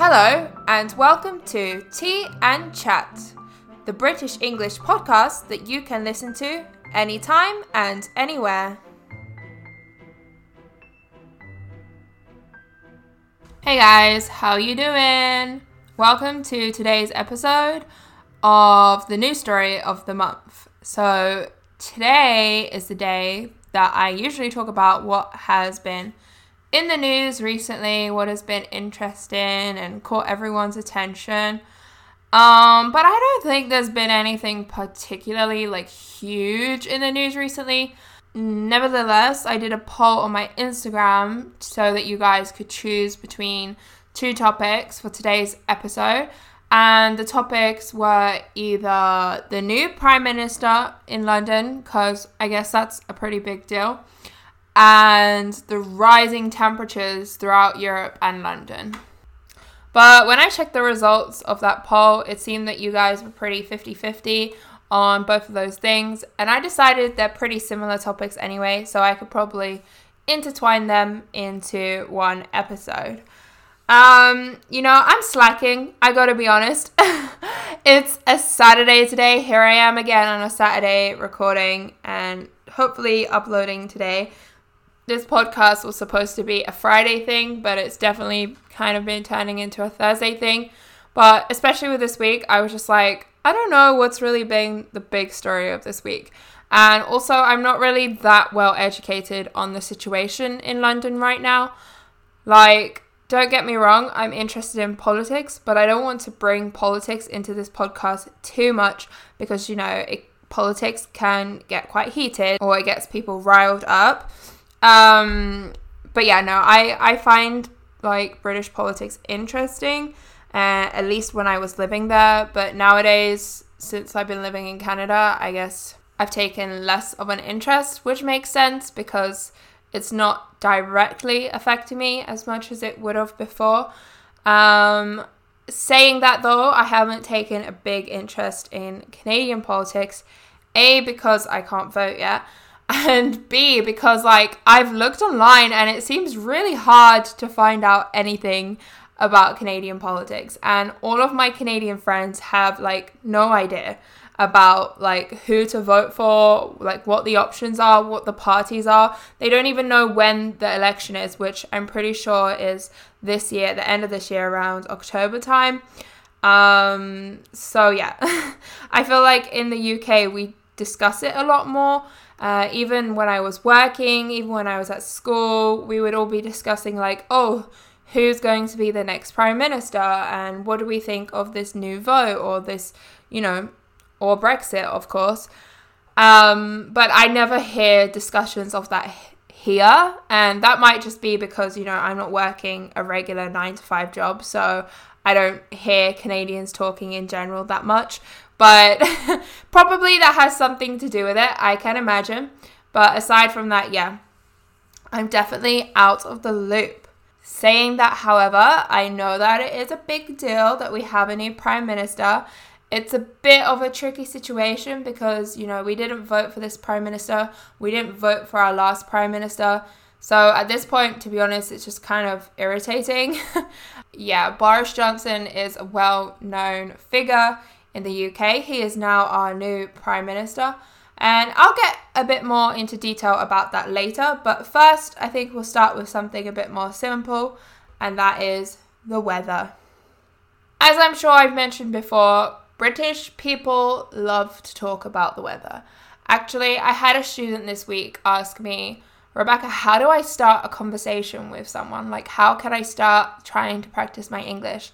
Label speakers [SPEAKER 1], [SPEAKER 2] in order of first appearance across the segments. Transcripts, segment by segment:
[SPEAKER 1] Hello, and welcome to Tea and Chat, the British English podcast that you can listen to anytime and anywhere. Hey guys, how you doing? Welcome to today's episode of the news story of the month. So, today is the day that I usually talk about what has been in the news recently, what has been interesting and caught everyone's attention. Um, but I don't think there's been anything particularly like huge in the news recently. Nevertheless, I did a poll on my Instagram so that you guys could choose between two topics for today's episode. And the topics were either the new Prime Minister in London, because I guess that's a pretty big deal, and the rising temperatures throughout Europe and London. But when I checked the results of that poll, it seemed that you guys were pretty 50 50 on both of those things. And I decided they're pretty similar topics anyway, so I could probably intertwine them into one episode. Um, you know, I'm slacking. I gotta be honest. it's a Saturday today. Here I am again on a Saturday recording and hopefully uploading today. This podcast was supposed to be a Friday thing, but it's definitely kind of been turning into a Thursday thing. But especially with this week, I was just like, I don't know what's really been the big story of this week. And also, I'm not really that well educated on the situation in London right now. Like, don't get me wrong, I'm interested in politics, but I don't want to bring politics into this podcast too much because, you know, it, politics can get quite heated or it gets people riled up. Um, but yeah, no, I, I find like British politics interesting, uh, at least when I was living there. But nowadays, since I've been living in Canada, I guess I've taken less of an interest, which makes sense because it's not directly affecting me as much as it would have before. Um, saying that though, I haven't taken a big interest in Canadian politics. A, because I can't vote yet, and B, because like I've looked online and it seems really hard to find out anything about Canadian politics. And all of my Canadian friends have like no idea about like who to vote for, like what the options are, what the parties are. They don't even know when the election is, which I'm pretty sure is this year, the end of this year around October time. Um so yeah. I feel like in the UK we discuss it a lot more. Uh, even when I was working, even when I was at school, we would all be discussing like, oh, who's going to be the next prime minister and what do we think of this new vote or this, you know, or Brexit, of course. Um, but I never hear discussions of that here, and that might just be because you know I'm not working a regular nine to five job, so I don't hear Canadians talking in general that much. But probably that has something to do with it, I can imagine. But aside from that, yeah, I'm definitely out of the loop. Saying that, however, I know that it is a big deal that we have a new prime minister it's a bit of a tricky situation because, you know, we didn't vote for this prime minister, we didn't vote for our last prime minister. So at this point, to be honest, it's just kind of irritating. yeah, Boris Johnson is a well known figure in the UK. He is now our new prime minister. And I'll get a bit more into detail about that later. But first, I think we'll start with something a bit more simple, and that is the weather. As I'm sure I've mentioned before, British people love to talk about the weather. Actually, I had a student this week ask me, Rebecca, how do I start a conversation with someone? Like, how can I start trying to practice my English?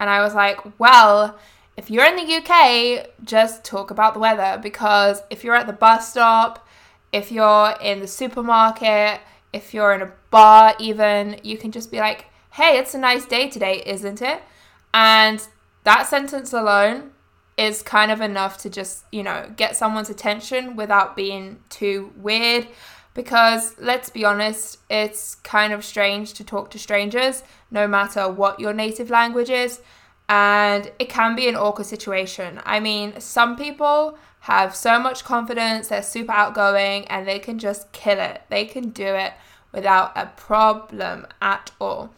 [SPEAKER 1] And I was like, well, if you're in the UK, just talk about the weather because if you're at the bus stop, if you're in the supermarket, if you're in a bar, even, you can just be like, hey, it's a nice day today, isn't it? And that sentence alone is kind of enough to just, you know, get someone's attention without being too weird. Because let's be honest, it's kind of strange to talk to strangers, no matter what your native language is. And it can be an awkward situation. I mean, some people have so much confidence, they're super outgoing, and they can just kill it. They can do it without a problem at all.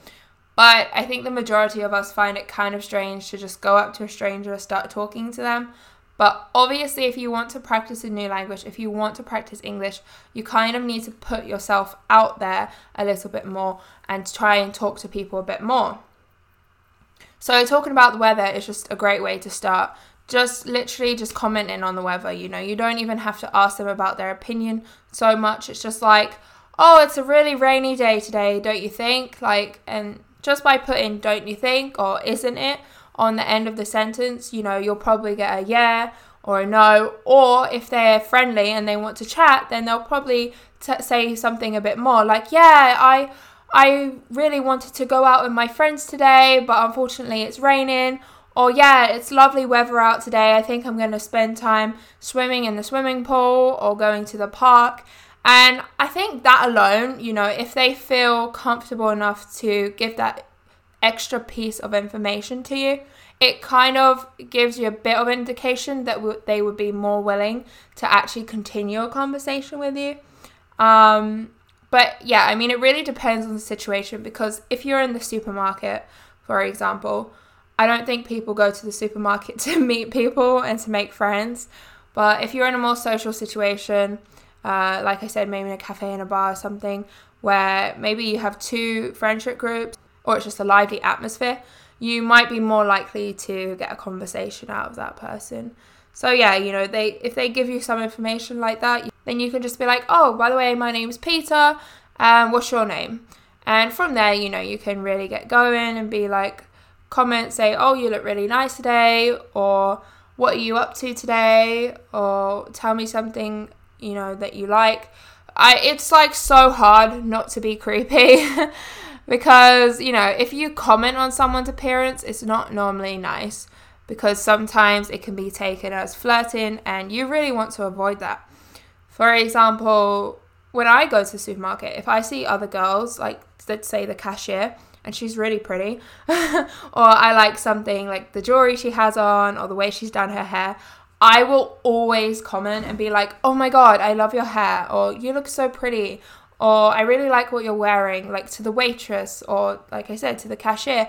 [SPEAKER 1] But I think the majority of us find it kind of strange to just go up to a stranger, and start talking to them. But obviously, if you want to practice a new language, if you want to practice English, you kind of need to put yourself out there a little bit more and try and talk to people a bit more. So, talking about the weather is just a great way to start. Just literally just commenting on the weather, you know, you don't even have to ask them about their opinion so much. It's just like, oh, it's a really rainy day today, don't you think? Like, and just by putting don't you think or isn't it on the end of the sentence, you know, you'll probably get a yeah or a no. Or if they're friendly and they want to chat, then they'll probably t- say something a bit more like, yeah, I. I really wanted to go out with my friends today, but unfortunately it's raining. Or, yeah, it's lovely weather out today. I think I'm going to spend time swimming in the swimming pool or going to the park. And I think that alone, you know, if they feel comfortable enough to give that extra piece of information to you, it kind of gives you a bit of indication that w- they would be more willing to actually continue a conversation with you. Um, but yeah, I mean, it really depends on the situation because if you're in the supermarket, for example, I don't think people go to the supermarket to meet people and to make friends. But if you're in a more social situation, uh, like I said, maybe in a cafe in a bar or something, where maybe you have two friendship groups or it's just a lively atmosphere, you might be more likely to get a conversation out of that person. So yeah, you know, they if they give you some information like that, then you can just be like, "Oh, by the way, my name's Peter. Um, what's your name?" And from there, you know, you can really get going and be like, comment, say, "Oh, you look really nice today," or "What are you up to today?" or "Tell me something you know that you like i it's like so hard not to be creepy because you know if you comment on someone's appearance it's not normally nice because sometimes it can be taken as flirting and you really want to avoid that for example when i go to the supermarket if i see other girls like let's say the cashier and she's really pretty or i like something like the jewelry she has on or the way she's done her hair I will always comment and be like, oh my god, I love your hair, or you look so pretty, or I really like what you're wearing, like to the waitress, or like I said, to the cashier.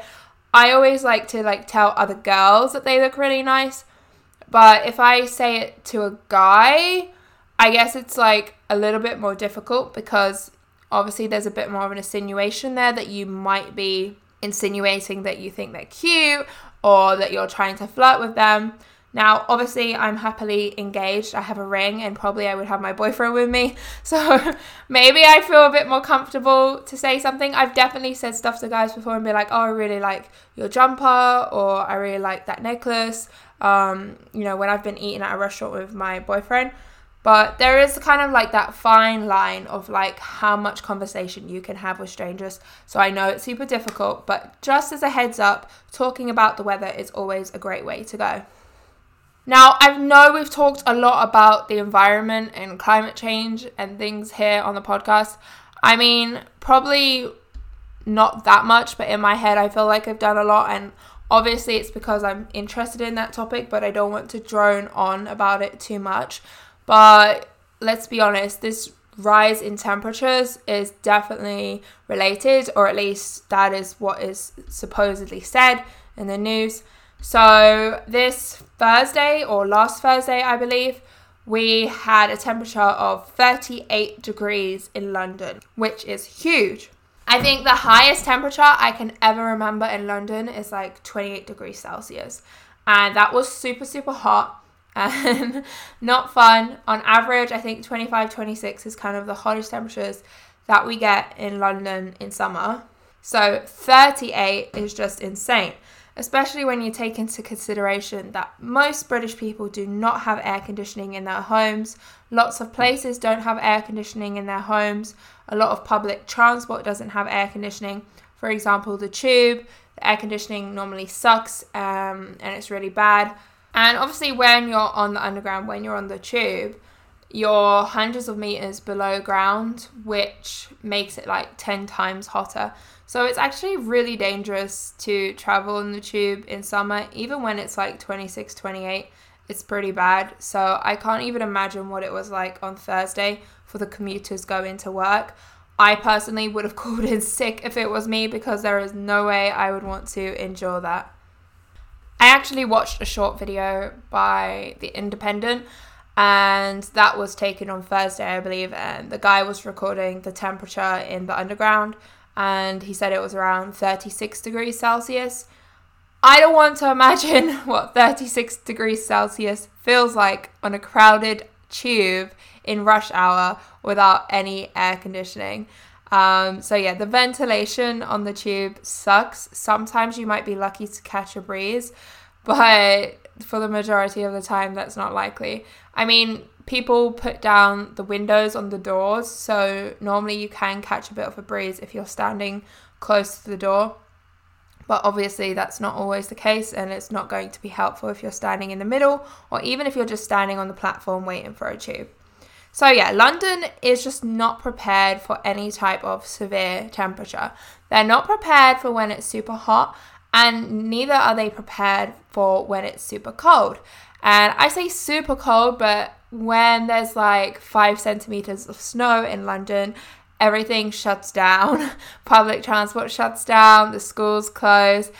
[SPEAKER 1] I always like to like tell other girls that they look really nice. But if I say it to a guy, I guess it's like a little bit more difficult because obviously there's a bit more of an insinuation there that you might be insinuating that you think they're cute or that you're trying to flirt with them. Now, obviously, I'm happily engaged. I have a ring, and probably I would have my boyfriend with me. So maybe I feel a bit more comfortable to say something. I've definitely said stuff to guys before and be like, oh, I really like your jumper, or I really like that necklace. Um, you know, when I've been eating at a restaurant with my boyfriend. But there is kind of like that fine line of like how much conversation you can have with strangers. So I know it's super difficult, but just as a heads up, talking about the weather is always a great way to go. Now, I know we've talked a lot about the environment and climate change and things here on the podcast. I mean, probably not that much, but in my head, I feel like I've done a lot. And obviously, it's because I'm interested in that topic, but I don't want to drone on about it too much. But let's be honest, this rise in temperatures is definitely related, or at least that is what is supposedly said in the news. So, this Thursday or last Thursday, I believe, we had a temperature of 38 degrees in London, which is huge. I think the highest temperature I can ever remember in London is like 28 degrees Celsius. And that was super, super hot and not fun. On average, I think 25, 26 is kind of the hottest temperatures that we get in London in summer. So 38 is just insane especially when you take into consideration that most British people do not have air conditioning in their homes. Lots of places don't have air conditioning in their homes. A lot of public transport doesn't have air conditioning. For example, the tube, the air conditioning normally sucks um, and it's really bad. And obviously, when you're on the underground, when you're on the tube, you're hundreds of meters below ground, which makes it like 10 times hotter. So it's actually really dangerous to travel in the tube in summer, even when it's like 26, 28. It's pretty bad. So I can't even imagine what it was like on Thursday for the commuters going to work. I personally would have called in sick if it was me because there is no way I would want to endure that. I actually watched a short video by The Independent and that was taken on Thursday, I believe. And the guy was recording the temperature in the underground and he said it was around 36 degrees Celsius. I don't want to imagine what 36 degrees Celsius feels like on a crowded tube in rush hour without any air conditioning. Um, so, yeah, the ventilation on the tube sucks. Sometimes you might be lucky to catch a breeze, but for the majority of the time, that's not likely. I mean, people put down the windows on the doors, so normally you can catch a bit of a breeze if you're standing close to the door. But obviously, that's not always the case, and it's not going to be helpful if you're standing in the middle or even if you're just standing on the platform waiting for a tube. So, yeah, London is just not prepared for any type of severe temperature. They're not prepared for when it's super hot, and neither are they prepared for when it's super cold. And I say super cold, but when there's like five centimeters of snow in London, everything shuts down. Public transport shuts down, the schools close,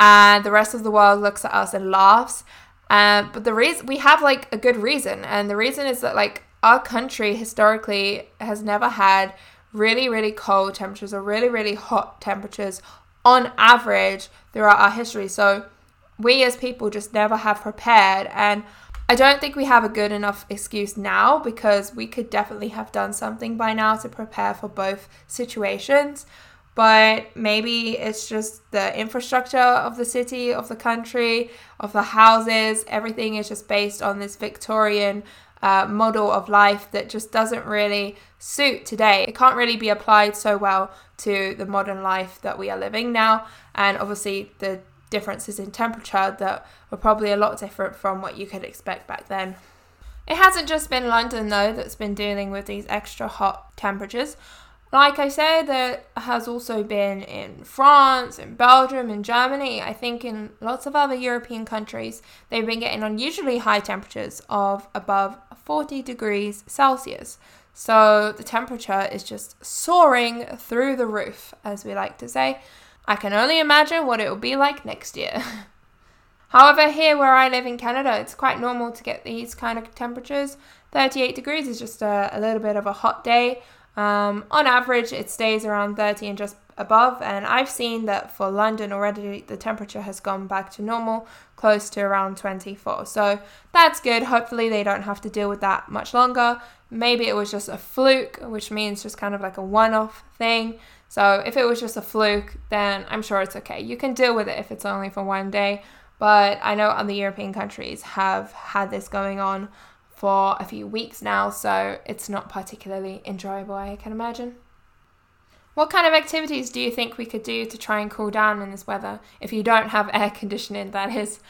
[SPEAKER 1] and the rest of the world looks at us and laughs. Um, but the reason we have like a good reason, and the reason is that like our country historically has never had really, really cold temperatures or really, really hot temperatures on average throughout our history. So we as people just never have prepared. And I don't think we have a good enough excuse now because we could definitely have done something by now to prepare for both situations. But maybe it's just the infrastructure of the city, of the country, of the houses. Everything is just based on this Victorian uh, model of life that just doesn't really suit today. It can't really be applied so well to the modern life that we are living now. And obviously, the differences in temperature that were probably a lot different from what you could expect back then. It hasn't just been London though that's been dealing with these extra hot temperatures. Like I said, there has also been in France, in Belgium, in Germany. I think in lots of other European countries, they've been getting unusually high temperatures of above 40 degrees Celsius. So the temperature is just soaring through the roof, as we like to say. I can only imagine what it will be like next year. However, here where I live in Canada, it's quite normal to get these kind of temperatures. 38 degrees is just a, a little bit of a hot day. Um, on average, it stays around 30 and just above, and I've seen that for London already the temperature has gone back to normal, close to around 24. So that's good. Hopefully, they don't have to deal with that much longer. Maybe it was just a fluke, which means just kind of like a one off thing. So if it was just a fluke, then I'm sure it's okay. You can deal with it if it's only for one day. But I know other European countries have had this going on for a few weeks now, so it's not particularly enjoyable, I can imagine. What kind of activities do you think we could do to try and cool down in this weather if you don't have air conditioning, that is?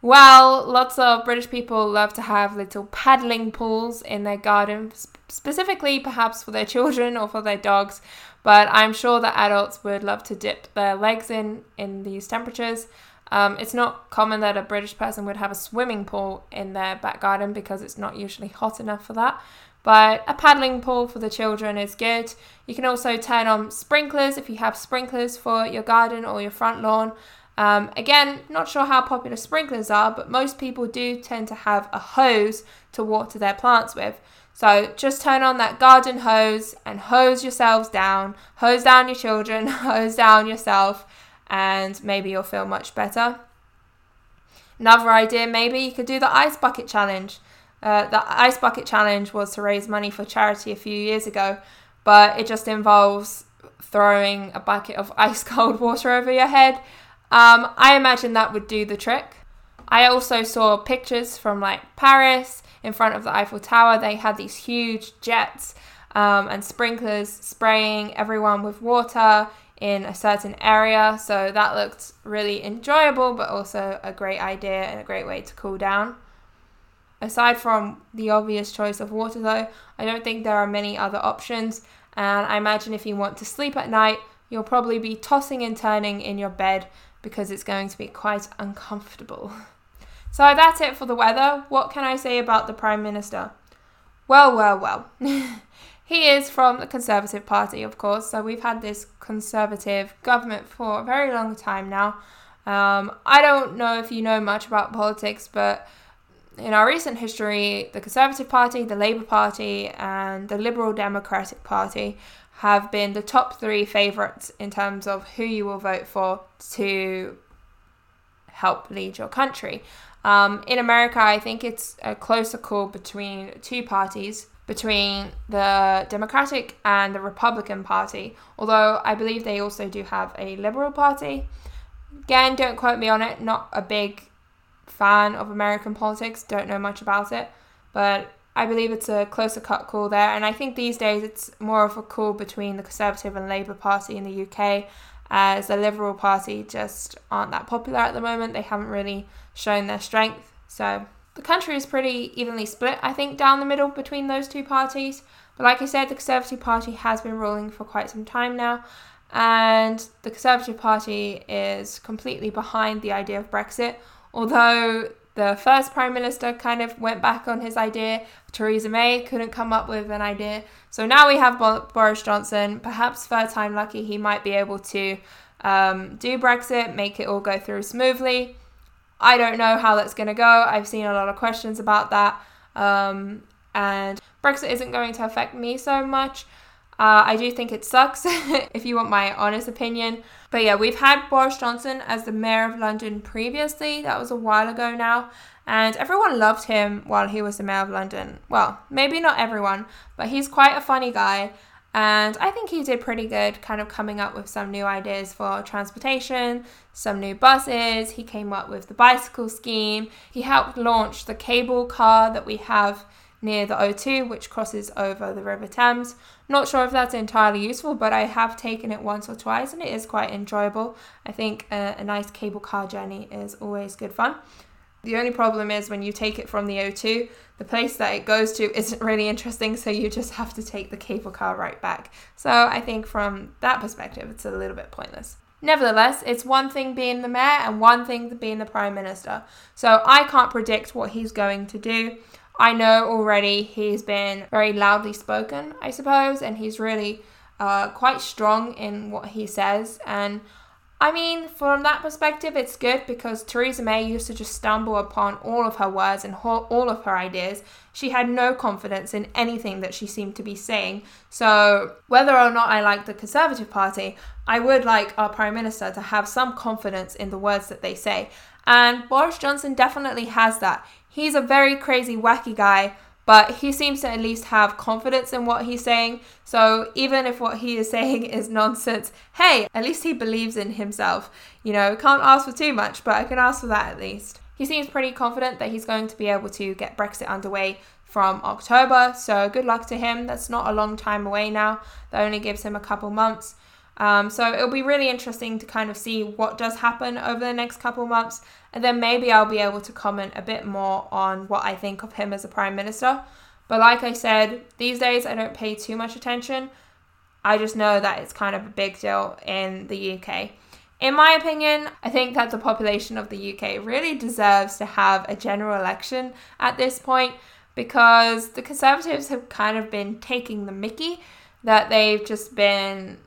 [SPEAKER 1] Well, lots of British people love to have little paddling pools in their garden, specifically perhaps for their children or for their dogs, but I'm sure that adults would love to dip their legs in in these temperatures. Um, it's not common that a British person would have a swimming pool in their back garden because it's not usually hot enough for that. But a paddling pool for the children is good. You can also turn on sprinklers if you have sprinklers for your garden or your front lawn. Um, again, not sure how popular sprinklers are, but most people do tend to have a hose to water their plants with. So just turn on that garden hose and hose yourselves down, hose down your children, hose down yourself, and maybe you'll feel much better. Another idea, maybe you could do the ice bucket challenge. Uh, the ice bucket challenge was to raise money for charity a few years ago, but it just involves throwing a bucket of ice cold water over your head. Um, I imagine that would do the trick. I also saw pictures from like Paris in front of the Eiffel Tower. They had these huge jets um, and sprinklers spraying everyone with water in a certain area. So that looked really enjoyable, but also a great idea and a great way to cool down. Aside from the obvious choice of water, though, I don't think there are many other options. And I imagine if you want to sleep at night, you'll probably be tossing and turning in your bed because it's going to be quite uncomfortable. So that's it for the weather. What can I say about the Prime Minister? Well, well, well. He is from the Conservative Party, of course, so we've had this Conservative government for a very long time now. Um, I don't know if you know much about politics, but in our recent history, the Conservative Party, the Labour Party, and the Liberal Democratic Party have been the top three favourites in terms of who you will vote for to help lead your country. Um, in America, I think it's a closer call between two parties, between the Democratic and the Republican Party, although I believe they also do have a Liberal Party. Again, don't quote me on it, not a big fan of American politics, don't know much about it, but I believe it's a closer cut call there. And I think these days it's more of a call between the Conservative and Labour Party in the UK, as the Liberal Party just aren't that popular at the moment. They haven't really shown their strength. So the country is pretty evenly split, I think, down the middle between those two parties. But like I said, the Conservative Party has been ruling for quite some time now. And the Conservative Party is completely behind the idea of Brexit, although the first Prime Minister kind of went back on his idea. Theresa May couldn't come up with an idea. So now we have Boris Johnson. Perhaps third time lucky, he might be able to um, do Brexit, make it all go through smoothly. I don't know how that's going to go. I've seen a lot of questions about that. Um, and Brexit isn't going to affect me so much. Uh, I do think it sucks, if you want my honest opinion. But yeah, we've had Boris Johnson as the Mayor of London previously. That was a while ago now. And everyone loved him while he was the Mayor of London. Well, maybe not everyone, but he's quite a funny guy. And I think he did pretty good, kind of coming up with some new ideas for transportation, some new buses. He came up with the bicycle scheme. He helped launch the cable car that we have near the O2, which crosses over the River Thames. Not sure if that's entirely useful, but I have taken it once or twice and it is quite enjoyable. I think a, a nice cable car journey is always good fun. The only problem is when you take it from the O2, the place that it goes to isn't really interesting, so you just have to take the cable car right back. So I think from that perspective, it's a little bit pointless. Nevertheless, it's one thing being the mayor and one thing being the prime minister. So I can't predict what he's going to do. I know already he's been very loudly spoken, I suppose, and he's really uh, quite strong in what he says. And I mean, from that perspective, it's good because Theresa May used to just stumble upon all of her words and all of her ideas. She had no confidence in anything that she seemed to be saying. So, whether or not I like the Conservative Party, I would like our Prime Minister to have some confidence in the words that they say. And Boris Johnson definitely has that. He's a very crazy, wacky guy, but he seems to at least have confidence in what he's saying. So even if what he is saying is nonsense, hey, at least he believes in himself. You know, can't ask for too much, but I can ask for that at least. He seems pretty confident that he's going to be able to get Brexit underway from October, so good luck to him. That's not a long time away now, that only gives him a couple months. Um, so it'll be really interesting to kind of see what does happen over the next couple months, and then maybe I'll be able to comment a bit more on what I think of him as a prime minister. But like I said, these days I don't pay too much attention. I just know that it's kind of a big deal in the UK. In my opinion, I think that the population of the UK really deserves to have a general election at this point because the Conservatives have kind of been taking the mickey that they've just been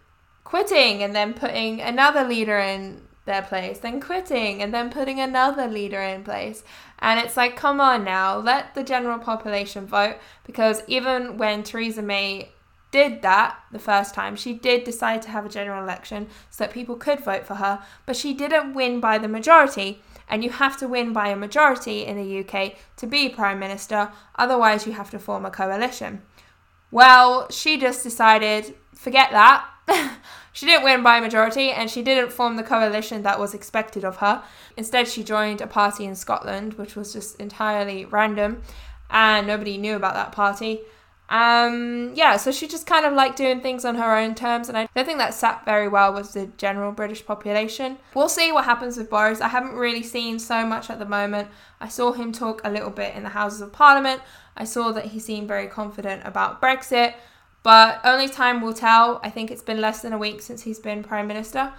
[SPEAKER 1] quitting and then putting another leader in their place, then quitting and then putting another leader in place. And it's like, come on now, let the general population vote because even when Theresa May did that the first time, she did decide to have a general election so that people could vote for her, but she didn't win by the majority. And you have to win by a majority in the UK to be Prime Minister, otherwise, you have to form a coalition. Well, she just decided, forget that. she didn't win by a majority and she didn't form the coalition that was expected of her. Instead, she joined a party in Scotland, which was just entirely random and nobody knew about that party. Um, yeah, so she just kind of liked doing things on her own terms, and I don't think that sat very well with the general British population. We'll see what happens with Boris. I haven't really seen so much at the moment. I saw him talk a little bit in the Houses of Parliament. I saw that he seemed very confident about Brexit. But only time will tell. I think it's been less than a week since he's been Prime Minister.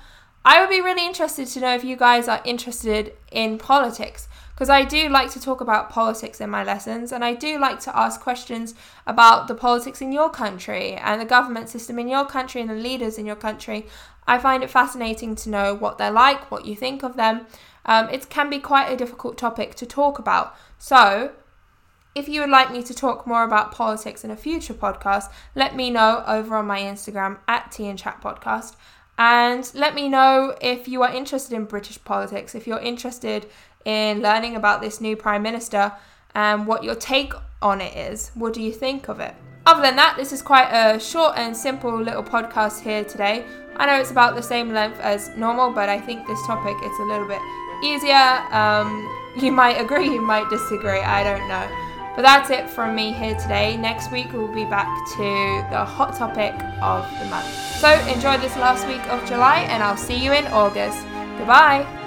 [SPEAKER 1] I would be really interested to know if you guys are interested in politics. because I do like to talk about politics in my lessons and I do like to ask questions about the politics in your country and the government system in your country and the leaders in your country. I find it fascinating to know what they're like, what you think of them. Um, it can be quite a difficult topic to talk about. So, if you would like me to talk more about politics in a future podcast, let me know over on my Instagram at Tea and Chat Podcast. And let me know if you are interested in British politics, if you're interested in learning about this new Prime Minister and what your take on it is. What do you think of it? Other than that, this is quite a short and simple little podcast here today. I know it's about the same length as normal, but I think this topic is a little bit easier. Um, you might agree, you might disagree, I don't know. But that's it from me here today. Next week we'll be back to the hot topic of the month. So enjoy this last week of July and I'll see you in August. Goodbye.